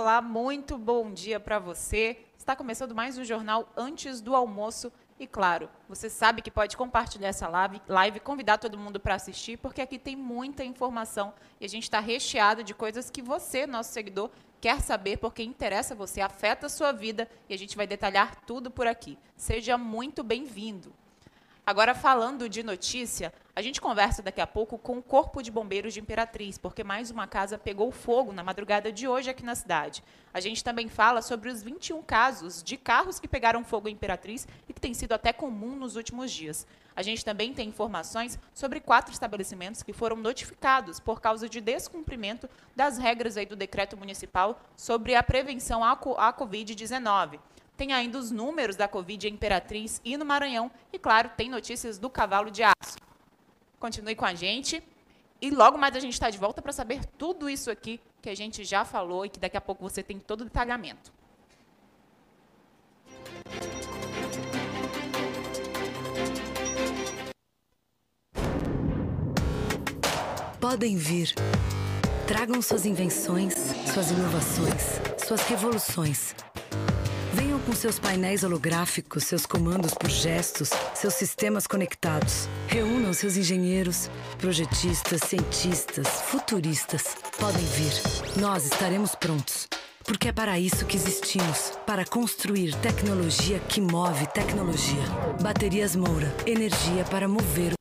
Olá, muito bom dia para você. Está começando mais um jornal antes do almoço. E claro, você sabe que pode compartilhar essa live, live convidar todo mundo para assistir, porque aqui tem muita informação e a gente está recheado de coisas que você, nosso seguidor, quer saber, porque interessa você, afeta a sua vida e a gente vai detalhar tudo por aqui. Seja muito bem-vindo. Agora, falando de notícia, a gente conversa daqui a pouco com o Corpo de Bombeiros de Imperatriz, porque mais uma casa pegou fogo na madrugada de hoje aqui na cidade. A gente também fala sobre os 21 casos de carros que pegaram fogo em Imperatriz e que tem sido até comum nos últimos dias. A gente também tem informações sobre quatro estabelecimentos que foram notificados por causa de descumprimento das regras aí do decreto municipal sobre a prevenção à Covid-19 tem ainda os números da Covid em Imperatriz e no Maranhão. E, claro, tem notícias do cavalo de aço. Continue com a gente. E logo mais a gente está de volta para saber tudo isso aqui que a gente já falou e que daqui a pouco você tem todo o detalhamento. Podem vir. Tragam suas invenções, suas inovações, suas revoluções com seus painéis holográficos, seus comandos por gestos, seus sistemas conectados. Reúnam seus engenheiros, projetistas, cientistas, futuristas. Podem vir. Nós estaremos prontos. Porque é para isso que existimos para construir tecnologia que move tecnologia. Baterias Moura energia para mover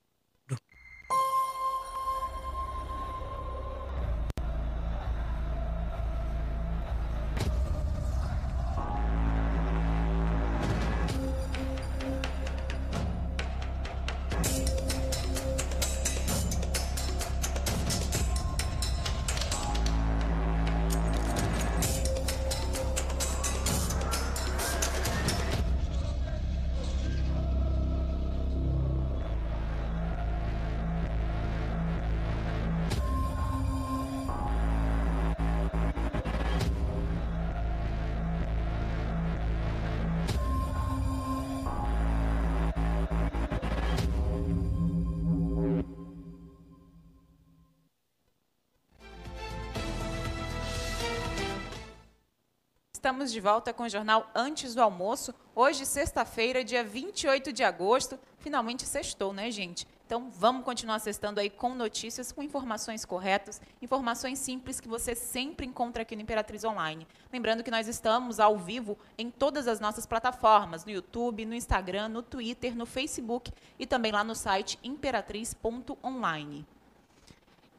Estamos de volta com o jornal Antes do Almoço. Hoje, sexta-feira, dia 28 de agosto. Finalmente sextou, né, gente? Então, vamos continuar sextando aí com notícias, com informações corretas, informações simples que você sempre encontra aqui no Imperatriz Online. Lembrando que nós estamos ao vivo em todas as nossas plataformas, no YouTube, no Instagram, no Twitter, no Facebook e também lá no site imperatriz.online.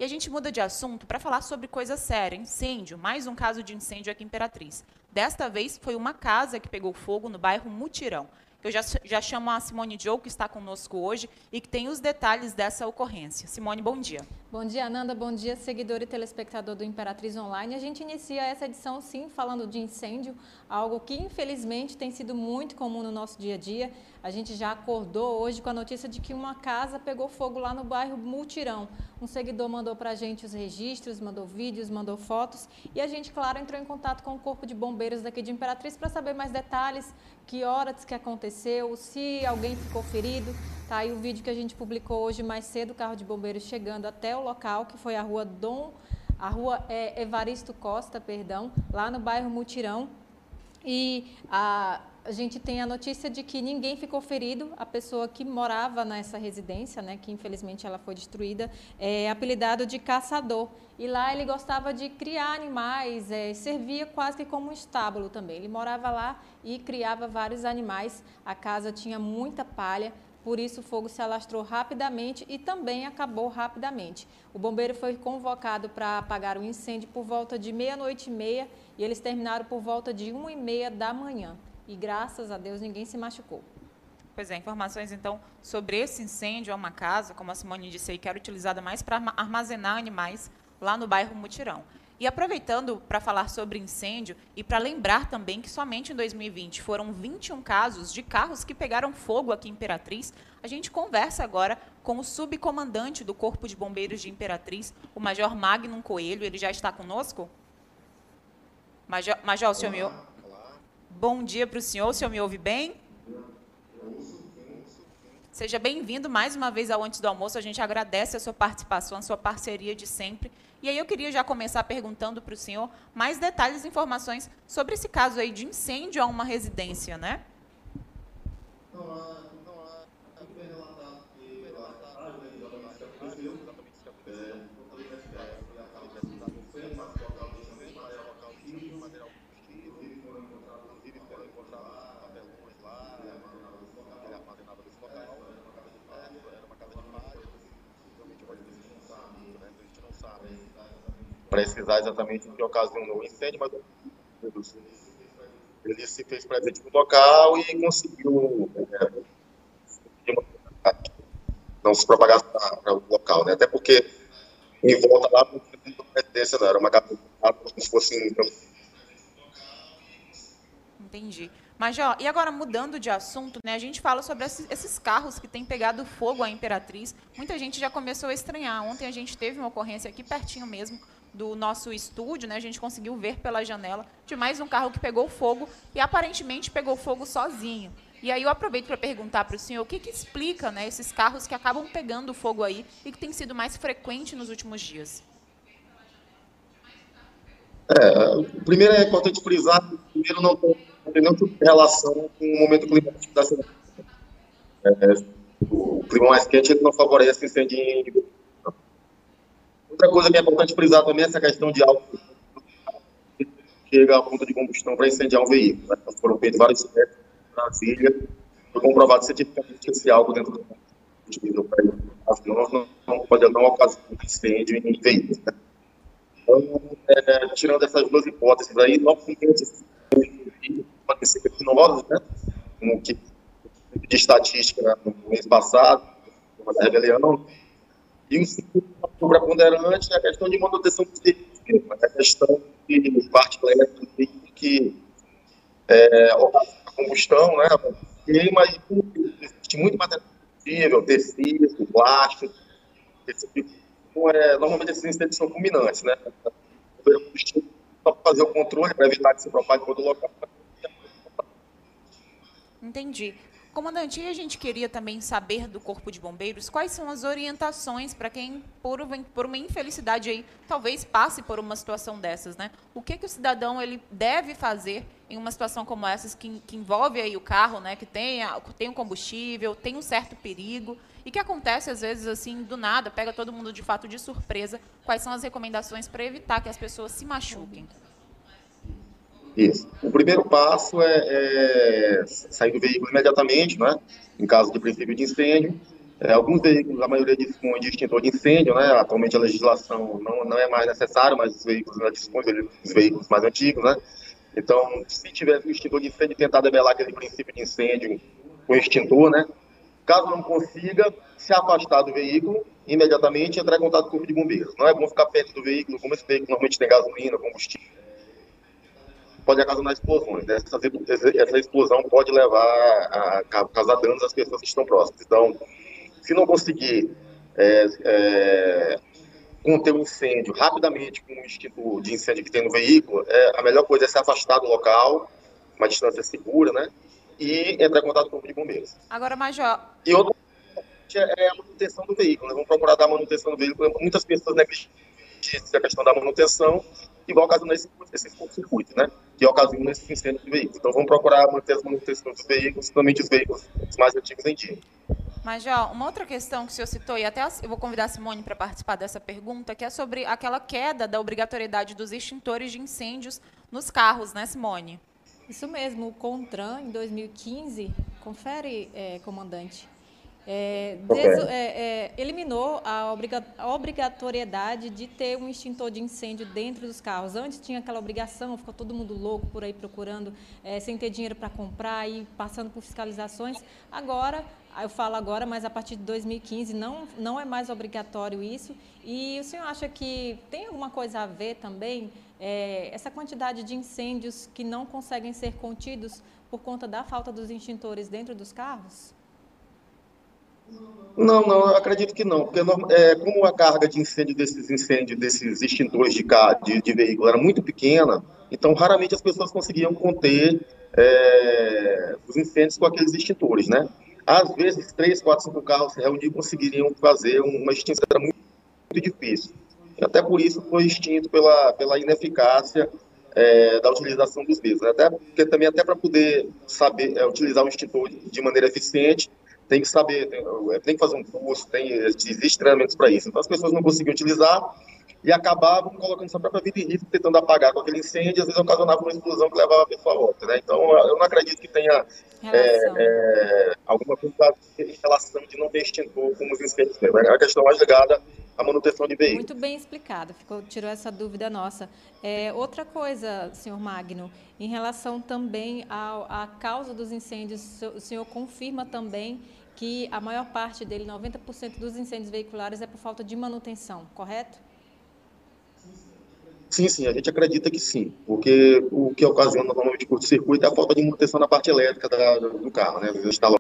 E a gente muda de assunto para falar sobre coisa séria, incêndio, mais um caso de incêndio aqui em Imperatriz. Desta vez foi uma casa que pegou fogo no bairro Mutirão. Eu já, já chamo a Simone Joe, que está conosco hoje e que tem os detalhes dessa ocorrência. Simone, bom dia. Bom dia, Ananda. Bom dia, seguidor e telespectador do Imperatriz Online. A gente inicia essa edição, sim, falando de incêndio, algo que, infelizmente, tem sido muito comum no nosso dia a dia. A gente já acordou hoje com a notícia de que uma casa pegou fogo lá no bairro Multirão. Um seguidor mandou para a gente os registros, mandou vídeos, mandou fotos e a gente, claro, entrou em contato com o Corpo de Bombeiros daqui de Imperatriz para saber mais detalhes, que horas que aconteceu, se alguém ficou ferido. Tá aí o vídeo que a gente publicou hoje mais cedo, o carro de bombeiros chegando até o local, que foi a rua Dom, a rua é, Evaristo Costa, perdão, lá no bairro Mutirão. E a, a gente tem a notícia de que ninguém ficou ferido. A pessoa que morava nessa residência, né, que infelizmente ela foi destruída, é apelidado de caçador. E lá ele gostava de criar animais, é, servia quase que como um estábulo também. Ele morava lá e criava vários animais. A casa tinha muita palha, por isso, o fogo se alastrou rapidamente e também acabou rapidamente. O bombeiro foi convocado para apagar o incêndio por volta de meia-noite e meia e eles terminaram por volta de uma e meia da manhã e graças a Deus ninguém se machucou. Pois é, informações então sobre esse incêndio a uma casa, como a Simone disse aí, que era utilizada mais para armazenar animais lá no bairro Mutirão. E aproveitando para falar sobre incêndio e para lembrar também que somente em 2020 foram 21 casos de carros que pegaram fogo aqui em Imperatriz, a gente conversa agora com o subcomandante do Corpo de Bombeiros de Imperatriz, o Major Magnum Coelho. Ele já está conosco? Major, Major o senhor me ouve? Bom dia para o senhor, o senhor me ouve bem? Seja bem-vindo mais uma vez ao Antes do Almoço. A gente agradece a sua participação, a sua parceria de sempre. E aí eu queria já começar perguntando para o senhor mais detalhes e informações sobre esse caso aí de incêndio a uma residência, né? Precisar exatamente o que ocasionou o incêndio, mas ele se fez presente no local e conseguiu é, não se propagar para o local, né? Até porque em volta lá não tinha competência, não era uma casa como se fosse um Entendi. Mas, ó, e agora mudando de assunto, né? A gente fala sobre esses carros que têm pegado fogo à Imperatriz. Muita gente já começou a estranhar. Ontem a gente teve uma ocorrência aqui pertinho mesmo, do nosso estúdio, né, a gente conseguiu ver pela janela de mais um carro que pegou fogo e aparentemente pegou fogo sozinho. E aí eu aproveito para perguntar para o senhor o que, que explica né, esses carros que acabam pegando fogo aí e que tem sido mais frequente nos últimos dias. É, primeiro é importante frisar que primeiro não tem relação com o momento climático da cidade. É, o clima mais quente não favorece incêndio em Outra coisa que é importante frisar também é essa questão de álcool chega a ponto de combustão para incendiar um veículo. Né? Então, foram feitos vários testes em Brasília, foi comprovado cientificamente esse álcool dentro do combustível não, não pode não ocasionar incêndio em veículos. Né? Então, é, tirando essas duas hipóteses aí, novamente, podem ser criminosos, né? como que de estatística no mês passado, da rebelião, e o segundo preponderante é a questão de manutenção do serviço, a questão de parte elétrica que é, a combustão, né, queima e existe muito material possível, tecido, plástico, esse tipo. Então, é, normalmente esses incêndios são culminantes, né? Só para fazer o controle, para evitar que se propague para outro local. Entendi. Comandante, e a gente queria também saber do Corpo de Bombeiros quais são as orientações para quem, por, por, uma infelicidade aí, talvez passe por uma situação dessas, né? O que, que o cidadão ele deve fazer em uma situação como essa, que, que envolve aí o carro, né? Que tem, tem um combustível, tem um certo perigo e que acontece às vezes assim do nada, pega todo mundo de fato de surpresa. Quais são as recomendações para evitar que as pessoas se machuquem? Isso. O primeiro passo é, é sair do veículo imediatamente, né? em caso de princípio de incêndio. É, alguns veículos, a maioria dispõe de extintor de incêndio, né? Atualmente a legislação não, não é mais necessária, mas os veículos ainda dispõem dos veículos mais antigos, né? Então, se tiver o extintor de incêndio, tentar debelar aquele princípio de incêndio com extintor, né? Caso não consiga, se afastar do veículo, imediatamente entrar em contato com o corpo de bombeiros. Não é bom ficar perto do veículo, como esse veículo normalmente tem gasolina, combustível pode ocasionar explosões. Né? Essa, essa, explosão pode levar a, a causar danos às pessoas que estão próximas. Então, se não conseguir é, é, conter o um incêndio rapidamente com o extintor de incêndio que tem no veículo, é, a melhor coisa é se afastar do local, uma distância segura, né? E entrar em contato com o corpo de bombeiros. Agora, Major... E outra é a manutenção do veículo. Né? Vamos procurar dar manutenção do veículo. Muitas pessoas negligenciam a questão da manutenção e vai ocasionar esse, esse curto-circuito, né? Que ocasiona esse incêndio de veículos. Então, vamos procurar manter as manutenções dos veículos, principalmente os veículos os mais antigos em dia. Mas, já, uma outra questão que o senhor citou, e até eu vou convidar a Simone para participar dessa pergunta, que é sobre aquela queda da obrigatoriedade dos extintores de incêndios nos carros, né, Simone? Isso mesmo, o CONTRAN, em 2015, confere, é, comandante, é, é, é, eliminou a, obriga a, obrigatoriedade de ter um extintor de incêndio dentro dos carros. Antes tinha aquela obrigação, ficou todo mundo louco por aí procurando, é, sem ter dinheiro para comprar e passando por fiscalizações. Agora, eu falo agora, mas a partir de 2015 não, não é mais obrigatório isso. E o senhor acha que tem alguma coisa a ver também é, essa quantidade de incêndios que não conseguem ser contidos por conta da falta dos extintores dentro dos carros? Não, não, acredito que não, porque é, como a carga de incêndio desses incêndios, desses extintores de, de, de veículo era muito pequena, então raramente as pessoas conseguiam conter é, os incêndios com aqueles extintores, né? às vezes, três, quatro, cinco carros se reunir conseguiriam fazer uma extinção. Era muito, muito difícil. Até por isso foi extinto pela, pela ineficácia é, da utilização dos mesmos. Até porque também até para poder saber é, utilizar o extintor de maneira eficiente, tem que saber, tem, tem que fazer um curso, tem, existe treinamentos para isso. Então as pessoas não conseguiam utilizar e acabavam colocando sua própria vida em risco, tentando apagar com aquele incêndio, às vezes ocasionava uma explosão que levava a pessoa a outra. Né? Então eu não acredito que tenha é, é, alguma coisa em relação de não ter extintor como os incêndios. É a questão mais ligada à manutenção de veículos. Muito bem explicado, ficou, tirou essa dúvida nossa. É, outra coisa, senhor Magno, em relação também à causa dos incêndios, o senhor confirma também que a maior parte dele, 90% dos incêndios veiculares, é por falta de manutenção, correto? Sim, sim, a gente acredita que sim, porque o que ocasiona normalmente curto-circuito é a falta de manutenção na parte elétrica da, do carro, né? Vezes instala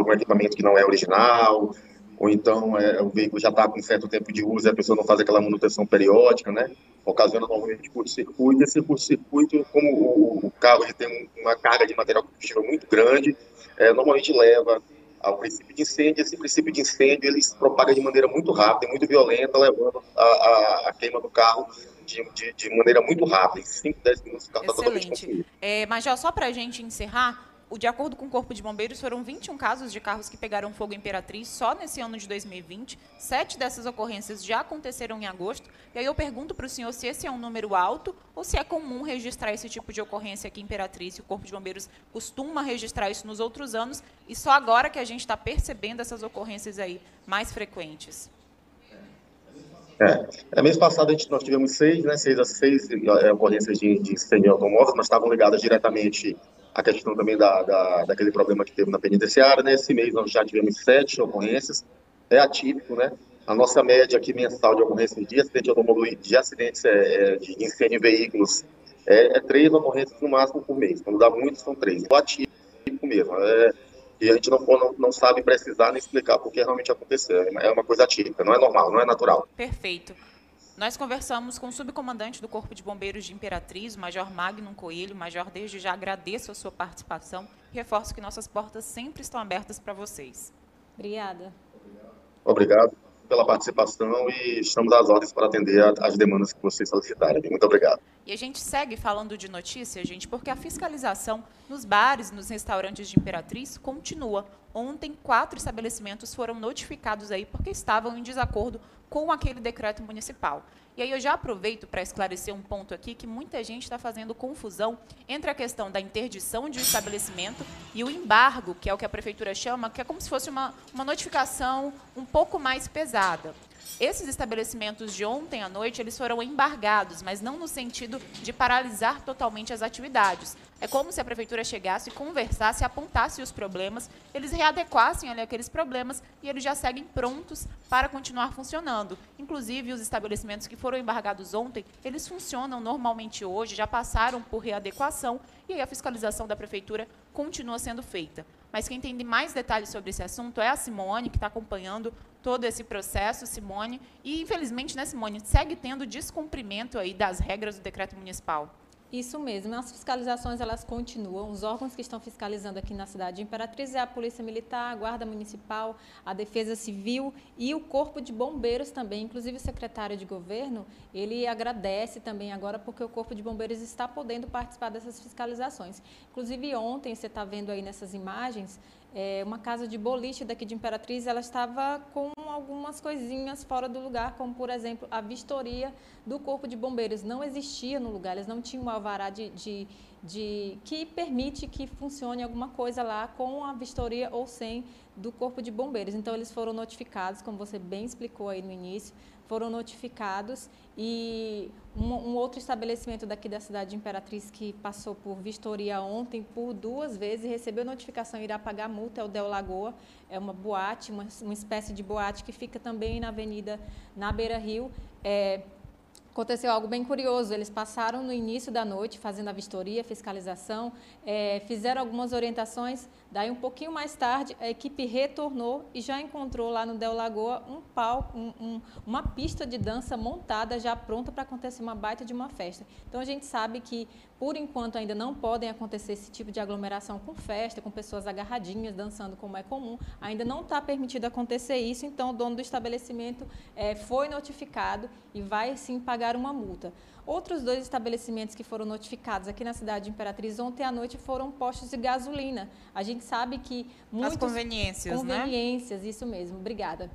um equipamento que não é original, ou então é, o veículo já está com certo tempo de uso e a pessoa não faz aquela manutenção periódica, né? Ocasiona normalmente curto-circuito, e esse curto-circuito, como o, o carro tem uma carga de material combustível muito grande, é, normalmente leva ao princípio de incêndio. Esse princípio de incêndio ele se propaga de maneira muito rápida, muito violenta, levando a, a, a queima do carro de, de, de, maneira muito rápida. Em 5, 10 minutos o carro está totalmente consumido. É, mas já só para a gente encerrar, de acordo com o Corpo de Bombeiros, foram 21 casos de carros que pegaram fogo em Imperatriz só nesse ano de 2020. Sete dessas ocorrências já aconteceram em agosto. E aí eu pergunto para o senhor se esse é um número alto ou se é comum registrar esse tipo de ocorrência aqui em Imperatriz. Se o Corpo de Bombeiros costuma registrar isso nos outros anos e só agora que a gente está percebendo essas ocorrências aí mais frequentes. É, é, mês passado a gente, nós tivemos seis, né, seis a seis é, ocorrências de, de incêndio automóvel, mas estavam ligadas diretamente a questão também da, da, daquele problema que teve na penitenciária. Né? mês nós já tivemos sete ocorrências, é atípico, né? A nossa média aqui mensal de ocorrências de acidente de automóvel, de acidentes é, é, de incêndio em veículos, é, é, três ocorrências no máximo por mês. Quando dá muito, são três. O atípico mesmo. É, e a gente não, não, não sabe precisar nem explicar por que realmente aconteceu. É uma coisa atípica, não é normal, não é natural. Perfeito. Nós conversamos com o subcomandante do Corpo de Bombeiros de Imperatriz, o Major Magnum Coelho. Major, desde já agradeço a sua participação e reforço que nossas portas sempre estão abertas para vocês. Obrigada. Obrigado pela participação e estamos às ordens para atender as demandas que vocês solicitarem. Muito obrigado. E a gente segue falando de notícia, gente, porque a fiscalização nos bares, nos restaurantes de Imperatriz continua. Ontem, quatro estabelecimentos foram notificados aí porque estavam em desacordo com aquele decreto municipal. E aí eu já aproveito para esclarecer um ponto aqui que muita gente está fazendo confusão entre a questão da interdição de um estabelecimento e o embargo, que é o que a prefeitura chama, que é como se fosse uma, uma notificação um pouco mais pesada. Esses estabelecimentos de ontem à noite, eles foram embargados, mas não no sentido de paralisar totalmente as atividades. É como se a prefeitura chegasse, conversasse, apontasse os problemas, eles readequassem ali aqueles problemas e eles já seguem prontos para continuar funcionando. Inclusive, os estabelecimentos que foram embargados ontem, eles funcionam normalmente hoje, já passaram por readequação e a fiscalização da prefeitura continua sendo feita. Mas quem tem mais detalhes sobre esse assunto é a Simone, que está acompanhando todo esse processo, Simone. E, infelizmente, né, Simone, segue tendo descumprimento aí das regras do decreto municipal. Isso mesmo, as fiscalizações elas continuam. Os órgãos que estão fiscalizando aqui na cidade de Imperatriz é a Polícia Militar, a Guarda Municipal, a Defesa Civil e o Corpo de Bombeiros também. Inclusive o secretário de Governo, ele agradece também agora porque o Corpo de Bombeiros está podendo participar dessas fiscalizações. Inclusive ontem, você está vendo aí nessas imagens, é, uma casa de boliche daqui de Imperatriz, ela estava com algumas coisinhas fora do lugar, como por exemplo a vistoria do Corpo de Bombeiros. Não existia no lugar, eles não tinham um alvará de, de, de, que permite que funcione alguma coisa lá com a vistoria ou sem do Corpo de Bombeiros. Então eles foram notificados, como você bem explicou aí no início, foram notificados e um, um, outro estabelecimento daqui da cidade de Imperatriz que passou por vistoria ontem por duas vezes recebeu notificação irá pagar multa é o Del Lagoa, é uma boate, uma, uma espécie de boate que fica também na avenida, na Beira Rio, é, aconteceu algo bem curioso. Eles passaram no início da noite fazendo a vistoria, fiscalização, é, fizeram algumas orientações. Daí, um pouquinho mais tarde, a equipe retornou e já encontrou lá no Del Lagoa um palco, um, um, uma pista de dança montada, já pronta para acontecer uma baita de uma festa. Então, a gente sabe que, por enquanto, ainda não podem acontecer esse tipo de aglomeração com festa, com pessoas agarradinhas, dançando como é comum. Ainda não está permitido acontecer isso, então o dono do estabelecimento é, foi notificado e vai sim pagar uma multa. Outros dois estabelecimentos que foram notificados aqui na cidade de Imperatriz ontem à noite foram postos de gasolina. A gente sabe que muitas As conveniências, conveniências, né? isso mesmo. Obrigada.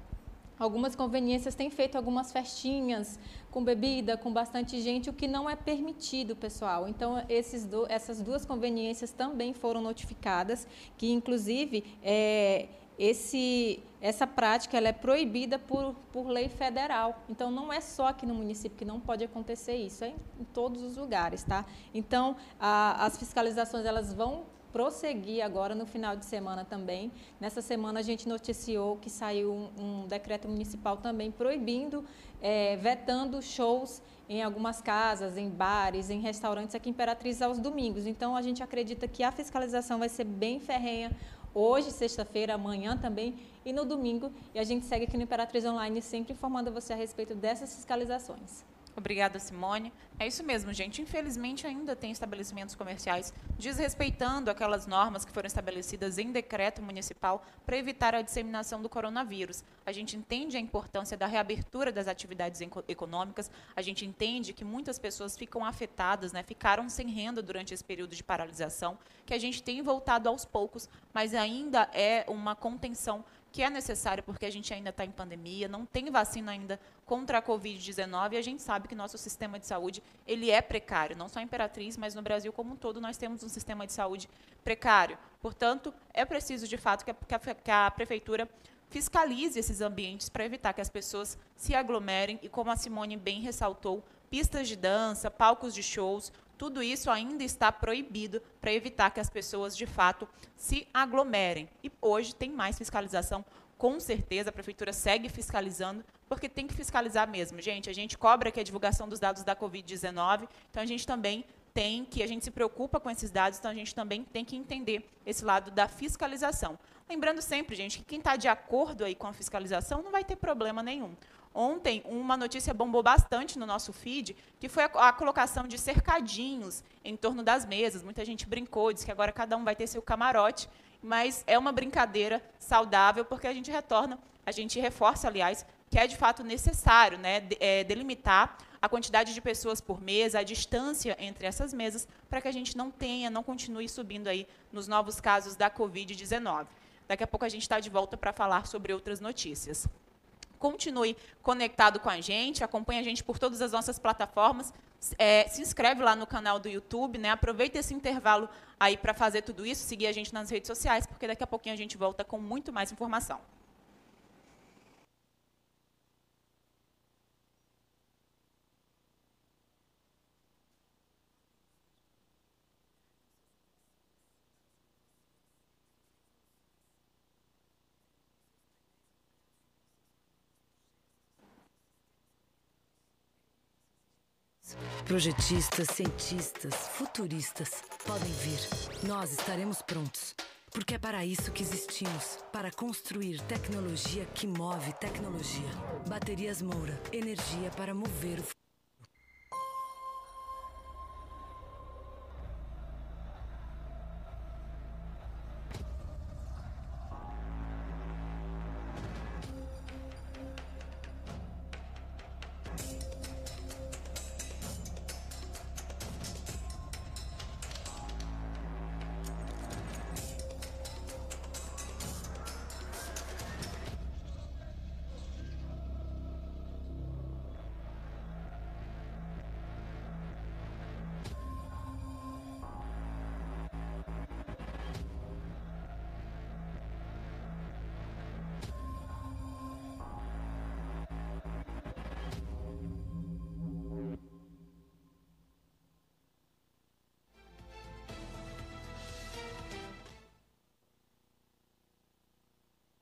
Algumas conveniências têm feito algumas festinhas com bebida, com bastante gente, o que não é permitido, pessoal. Então, esses do, essas duas conveniências também foram notificadas, que inclusive é, esse, essa prática ela é proibida por, por lei federal. Então, não é só aqui no município que não pode acontecer isso, é em, em todos os lugares, tá? Então, a, as fiscalizações elas vão prosseguir agora no final de semana também. Nessa semana a gente noticiou que saiu um, um decreto municipal também proibindo, é, vetando shows em algumas casas, em bares, em restaurantes aqui em Imperatriz aos domingos. Então a gente acredita que a fiscalização vai ser bem ferrenha hoje, sexta-feira, amanhã também e no domingo. E a gente segue aqui no Imperatriz Online sempre informando você a respeito dessas fiscalizações. Obrigada, Simone. É isso mesmo, gente. Infelizmente, ainda tem estabelecimentos comerciais desrespeitando aquelas normas que foram estabelecidas em decreto municipal para evitar a disseminação do coronavírus. A gente entende a importância da reabertura das atividades econômicas, a gente entende que muitas pessoas ficam afetadas, né, ficaram sem renda durante esse período de paralisação, que a gente tem voltado aos poucos, mas ainda é uma contenção que é necessário porque a gente ainda está em pandemia, não tem vacina ainda contra a Covid-19 e a gente sabe que nosso sistema de saúde ele é precário, não só em Imperatriz, mas no Brasil como um todo nós temos um sistema de saúde precário. Portanto, é preciso de fato que a, que a Prefeitura fiscalize esses ambientes para evitar que as pessoas se aglomerem e, como a Simone bem ressaltou, pistas de dança, palcos de shows, tudo isso ainda está proibido para evitar que as pessoas, de fato, se aglomerem. E hoje tem mais fiscalização, com certeza, a prefeitura segue fiscalizando, porque tem que fiscalizar mesmo. Gente, a gente cobra aqui a divulgação dos dados da Covid-19, então a gente também tem que, a gente se preocupa com esses dados, então a gente também tem que entender esse lado da fiscalização. Lembrando sempre, gente, que quem está de acordo aí com a fiscalização não vai ter problema nenhum. Ontem, uma notícia bombou bastante no nosso feed, que foi a, a, colocação de cercadinhos em torno das mesas. Muita gente brincou, disse que agora cada um vai ter seu camarote, mas é uma brincadeira saudável, porque a gente retorna, a gente reforça, aliás, que é de fato necessário né, de, é, delimitar a quantidade de pessoas por mesa, a distância entre essas mesas, para que a gente não tenha, não continue subindo aí nos novos casos da Covid-19. Daqui a pouco a gente está de volta para falar sobre outras notícias continue conectado com a gente, acompanhe a gente por todas as nossas plataformas, é, se inscreve lá no canal do YouTube, né? Aproveita esse intervalo aí para fazer tudo isso, seguir a gente nas redes sociais, porque daqui a pouquinho a gente volta com muito mais informação. Projetistas, cientistas, futuristas podem vir. Nós estaremos prontos. Porque é para isso que existimos para construir tecnologia que move tecnologia. Baterias Moura energia para mover o futuro.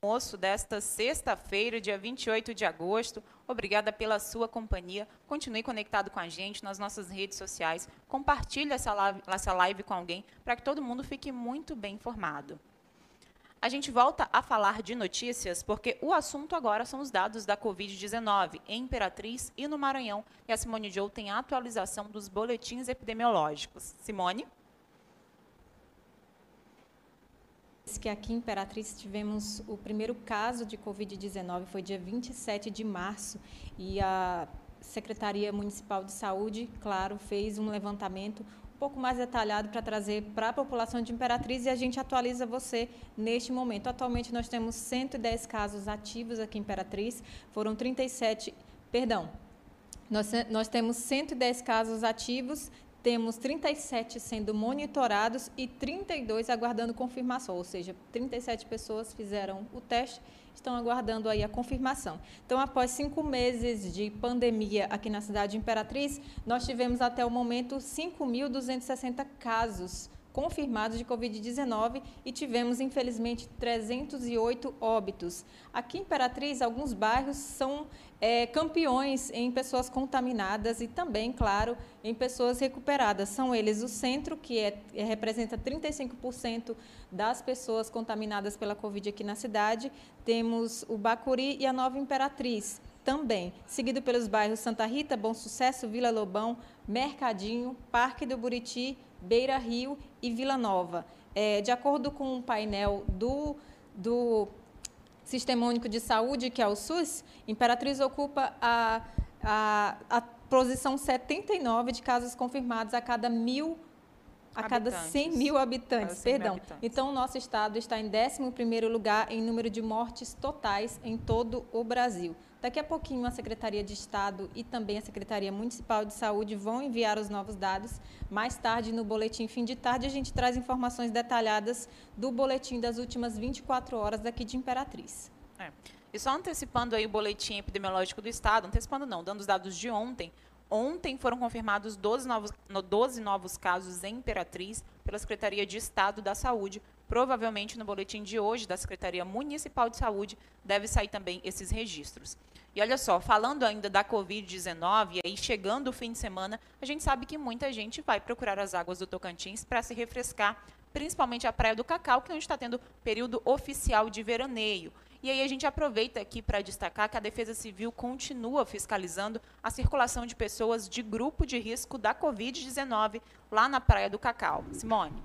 Almoço desta sexta-feira, dia 28 de agosto. Obrigada pela sua companhia. Continue conectado com a gente nas nossas redes sociais. Compartilhe essa live, essa live com alguém para que todo mundo fique muito bem informado. A gente volta a falar de notícias porque o assunto agora são os dados da Covid-19 em Imperatriz e no Maranhão. E a Simone Joe tem a atualização dos boletins epidemiológicos. Simone? Que aqui em Imperatriz tivemos o primeiro caso de Covid-19, foi dia 27 de março, e a Secretaria Municipal de Saúde, claro, fez um levantamento um pouco mais detalhado para trazer para a população de Imperatriz e a gente atualiza você neste momento. Atualmente nós temos 110 casos ativos aqui em Imperatriz, foram 37, perdão, nós, nós temos 110 casos ativos, temos 37 sendo monitorados e 32 aguardando confirmação, ou seja, 37 pessoas fizeram o teste, estão aguardando aí a confirmação. Então, após cinco meses de pandemia aqui na cidade de Imperatriz, nós tivemos até o momento 5.260 casos confirmados de Covid-19 e tivemos, infelizmente, 308 óbitos. Aqui em Imperatriz, alguns bairros são é, campeões em pessoas contaminadas e também, claro, em pessoas recuperadas. São eles o centro, que é, é representa 35% das pessoas contaminadas pela Covid aqui na cidade. Temos o Bacuri e a Nova Imperatriz também, seguido pelos bairros Santa Rita, Bom Sucesso, Vila Lobão, Mercadinho, Parque do Buriti, Beira Rio e Vila Nova. É, de acordo com o um painel do, do Sistema Único de Saúde, que é o SUS, Imperatriz ocupa a, a, a posição 79 de casos confirmados a cada mil a cada 100 mil habitantes, 100 perdão. Mil habitantes. Então, o nosso estado está em 11º lugar em número de mortes totais em todo o Brasil. Daqui a pouquinho, a Secretaria de Estado e também a Secretaria Municipal de Saúde vão enviar os novos dados. Mais tarde, no boletim fim de tarde, a gente traz informações detalhadas do boletim das últimas 24 horas daqui de Imperatriz. É. E só antecipando aí o boletim epidemiológico do Estado, antecipando não, dando os dados de ontem, Ontem foram confirmados 12 novos, 12 novos casos em Imperatriz pela Secretaria de Estado da Saúde. Provavelmente no boletim de hoje da Secretaria Municipal de Saúde deve sair também esses registros. E olha só, falando ainda da Covid-19, e chegando o fim de semana, a gente sabe que muita gente vai procurar as águas do Tocantins para se refrescar, principalmente a Praia do Cacau, que a gente está tendo período oficial de veraneio. E aí a gente aproveita aqui para destacar que a Defesa Civil continua fiscalizando a circulação de pessoas de grupo de risco da Covid-19 lá na Praia do Cacau. Simone.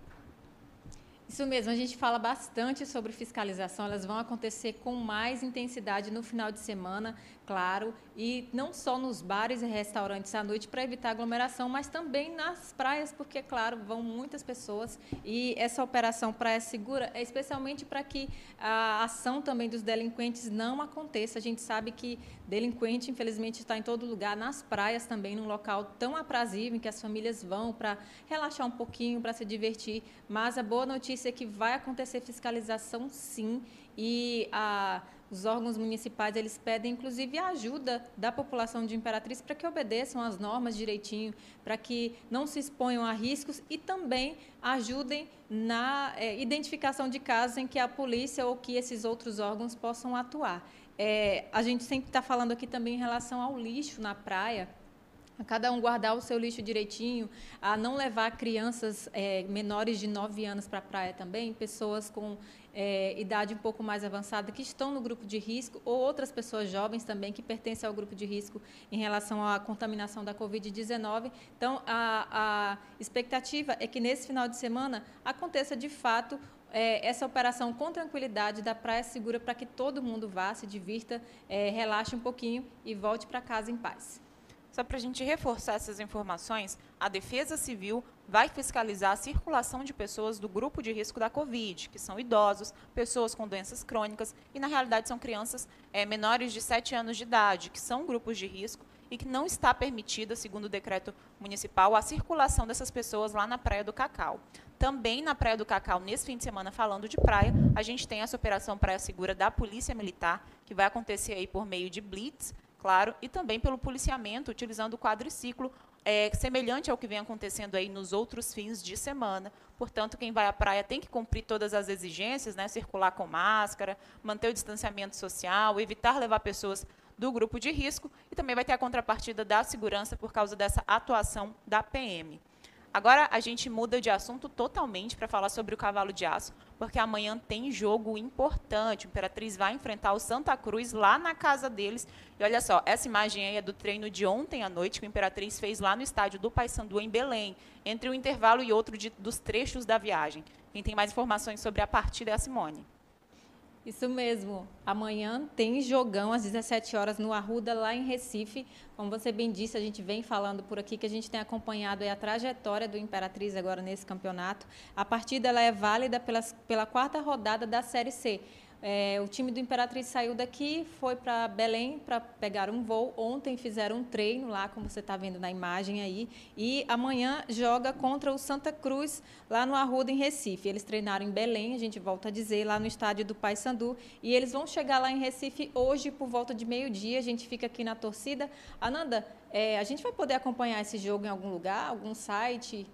Isso mesmo, a gente fala bastante sobre fiscalização, elas vão acontecer com mais intensidade no final de semana, claro, e não só nos bares e restaurantes à noite para evitar aglomeração, mas também nas praias, porque, claro, vão muitas pessoas e essa operação Praia Segura é especialmente para que a ação também dos delinquentes não aconteça. A gente sabe que delinquente, infelizmente, está em todo lugar, nas praias também, num local tão aprazível em que as famílias vão para relaxar um pouquinho, para se divertir, mas a boa notícia notícia que vai acontecer fiscalização sim e a, os órgãos municipais eles pedem inclusive a ajuda da população de Imperatriz para que obedeçam as normas direitinho, para que não se exponham a riscos e também ajudem na é, identificação de casos em que a polícia ou que esses outros órgãos possam atuar. É, a gente sempre está falando aqui também em relação ao lixo na praia a cada um guardar o seu lixo direitinho, a não levar crianças é, menores de 9 anos para a praia também, pessoas com é, idade um pouco mais avançada que estão no grupo de risco, ou outras pessoas jovens também que pertencem ao grupo de risco em relação à contaminação da Covid-19. Então, a, a expectativa é que nesse final de semana aconteça de fato é, essa operação com tranquilidade da Praia Segura para que todo mundo vá, se divirta, é, relaxe um pouquinho e volte para casa em paz. Só para a gente reforçar essas informações, a Defesa Civil vai fiscalizar a circulação de pessoas do grupo de risco da Covid, que são idosos, pessoas com doenças crônicas e, na realidade, são crianças é, menores de 7 anos de idade, que são grupos de risco e que não está permitida, segundo o decreto municipal, a circulação dessas pessoas lá na Praia do Cacau. Também na Praia do Cacau, nesse fim de semana, falando de praia, a gente tem essa operação Praia Segura da Polícia Militar, que vai acontecer aí por meio de blitz, claro, e também pelo policiamento, utilizando o quadriciclo, é semelhante ao que vem acontecendo aí nos outros fins de semana. Portanto, quem vai à praia tem que cumprir todas as exigências, né? Circular com máscara, manter o distanciamento social, evitar levar pessoas do grupo de risco e também vai ter a contrapartida da segurança por causa dessa atuação da PM. Agora a gente muda de assunto totalmente para falar sobre o cavalo de aço, porque amanhã tem jogo importante. O Imperatriz vai enfrentar o Santa Cruz lá na casa deles. E olha só, essa imagem aí é do treino de ontem à noite que o Imperatriz fez lá no estádio do Paysandu em Belém, entre um intervalo e outro de, dos trechos da viagem. Quem tem mais informações sobre a partida é a Simone. Isso mesmo. Amanhã tem jogão às 17 horas no Arruda, lá em Recife. Como você bem disse, a gente vem falando por aqui que a gente tem acompanhado a trajetória do Imperatriz agora nesse campeonato. A partida ela é válida pelas, pela quarta rodada da Série C. É, o time do Imperatriz saiu daqui, foi para Belém para pegar um voo. Ontem fizeram um treino lá, como você está vendo na imagem aí. E amanhã joga contra o Santa Cruz, lá no Arruda, em Recife. Eles treinaram em Belém, a gente volta a dizer, lá no estádio do Paysandu. E eles vão chegar lá em Recife hoje por volta de meio-dia. A gente fica aqui na torcida. Ananda, é, a gente vai poder acompanhar esse jogo em algum lugar, algum site?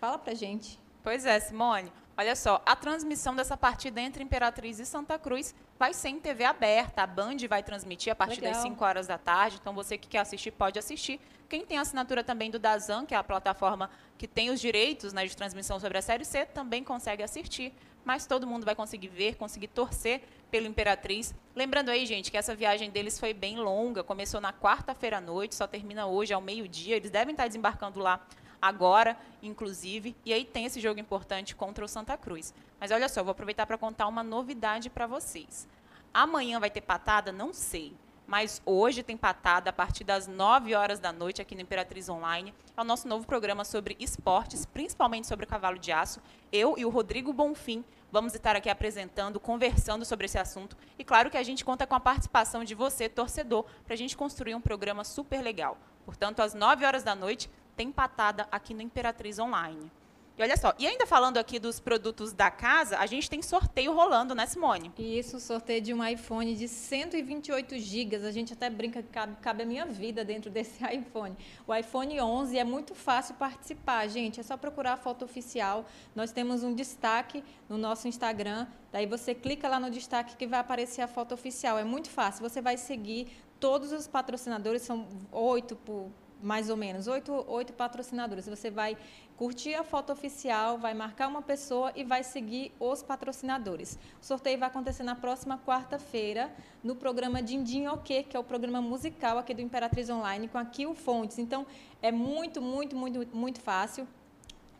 Fala para gente. Pois é, Simone. Olha só, a transmissão dessa partida entre Imperatriz e Santa Cruz vai ser em TV aberta. A Band vai transmitir a partir Legal. das 5 horas da tarde. Então, você que quer assistir, pode assistir. Quem tem assinatura também do Dazan, que é a plataforma que tem os direitos né, de transmissão sobre a Série C, também consegue assistir. Mas todo mundo vai conseguir ver, conseguir torcer pelo Imperatriz. Lembrando aí, gente, que essa viagem deles foi bem longa. Começou na quarta-feira à noite, só termina hoje ao meio-dia. Eles devem estar desembarcando lá agora, inclusive, e aí tem esse jogo importante contra o Santa Cruz. Mas olha só, vou aproveitar para contar uma novidade para vocês. Amanhã vai ter patada? Não sei. Mas hoje tem patada a partir das 9 horas da noite aqui no Imperatriz Online. É o nosso novo programa sobre esportes, principalmente sobre o cavalo de aço. Eu e o Rodrigo Bonfim vamos estar aqui apresentando, conversando sobre esse assunto. E claro que a gente conta com a participação de você, torcedor, para a gente construir um programa super legal. Portanto, às 9 horas da noite, tem patada aqui no Imperatriz Online. E olha só, e ainda falando aqui dos produtos da casa, a gente tem sorteio rolando, né, Simone? Isso, sorteio de um iPhone de 128 GB. A gente até brinca que cabe, cabe, a minha vida dentro desse iPhone. O iPhone 11 é muito fácil participar, gente. É só procurar a foto oficial. Nós temos um destaque no nosso Instagram. Daí você clica lá no destaque que vai aparecer a foto oficial. É muito fácil. Você vai seguir todos os patrocinadores, são oito por mais ou menos, oito, oito patrocinadores. Você vai curtir a foto oficial, vai marcar uma pessoa e vai seguir os patrocinadores. O sorteio vai acontecer na próxima quarta-feira, no programa Dindim OK, que é o programa musical aqui do Imperatriz Online, com a Fontes. Então, é muito, muito, muito, muito fácil.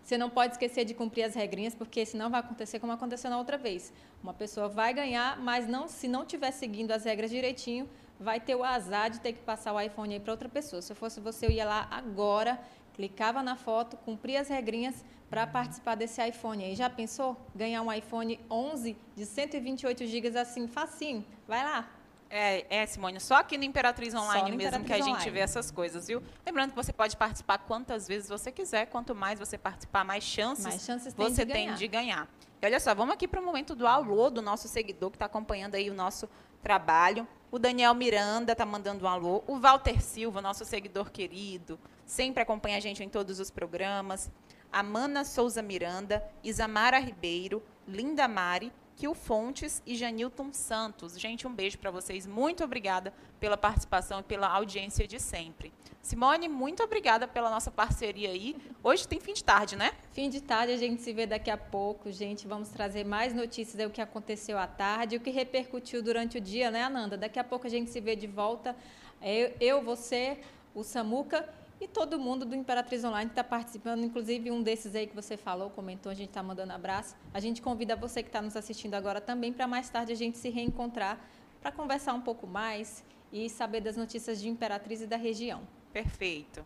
Você não pode esquecer de cumprir as regrinhas, porque senão vai acontecer como aconteceu na outra vez. Uma pessoa vai ganhar, mas não, se não estiver seguindo as regras direitinho, vai ter o azar de ter que passar o iPhone aí para outra pessoa. Se eu fosse você, eu ia lá agora, clicava na foto, cumpria as regrinhas para participar desse iPhone aí. Já pensou? Ganhar um iPhone 11 de 128 GB assim, facinho. Vai lá. É, é, Simone, só aqui no Imperatriz Online no mesmo Imperatriz que a gente Online. vê essas coisas, viu? Lembrando que você pode participar quantas vezes você quiser, quanto mais você participar, mais chances, mais chances você tem de, tem de ganhar. E olha só, vamos aqui para o momento do alô do nosso seguidor que está acompanhando aí o nosso trabalho. O Daniel Miranda está mandando um alô. O Walter Silva, nosso seguidor querido, sempre acompanha a gente em todos os programas. A Mana Souza Miranda, Isamara Ribeiro, Linda Mari, Kil Fontes e Janilton Santos. Gente, um beijo para vocês. Muito obrigada pela participação e pela audiência de sempre. Simone, muito obrigada pela nossa parceria aí. Hoje tem fim de tarde, né? Fim de tarde, a gente se vê daqui a pouco, gente. Vamos trazer mais notícias do que aconteceu à tarde, o que repercutiu durante o dia, né, Ananda? Daqui a pouco a gente se vê de volta. Eu, eu você, o Samuca e todo mundo do Imperatriz Online está participando, inclusive um desses aí que você falou, comentou, a gente está mandando abraço. A gente convida você que está nos assistindo agora também para mais tarde a gente se reencontrar para conversar um pouco mais e saber das notícias de Imperatriz e da região. Perfeito.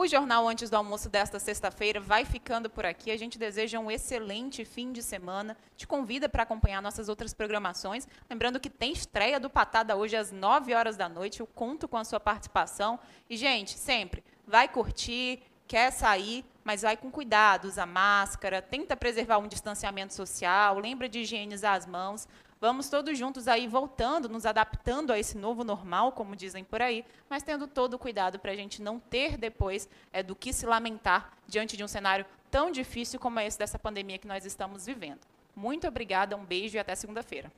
O Jornal Antes do Almoço desta sexta-feira vai ficando por aqui. A gente deseja um excelente fim de semana. Te convida para acompanhar nossas outras programações. Lembrando que tem estreia do Patada hoje às 9 horas da noite. Eu conto com a sua participação. E, gente, sempre, vai curtir, quer sair, mas vai com cuidado, usa máscara, tenta preservar um distanciamento social, lembra de higienizar as mãos. Vamos todos juntos aí voltando, nos adaptando a esse novo normal, como dizem por aí, mas tendo todo o cuidado para a gente não ter depois é, do que se lamentar diante de um cenário tão difícil como esse dessa pandemia que nós estamos vivendo. Muito obrigada, um beijo e até segunda-feira.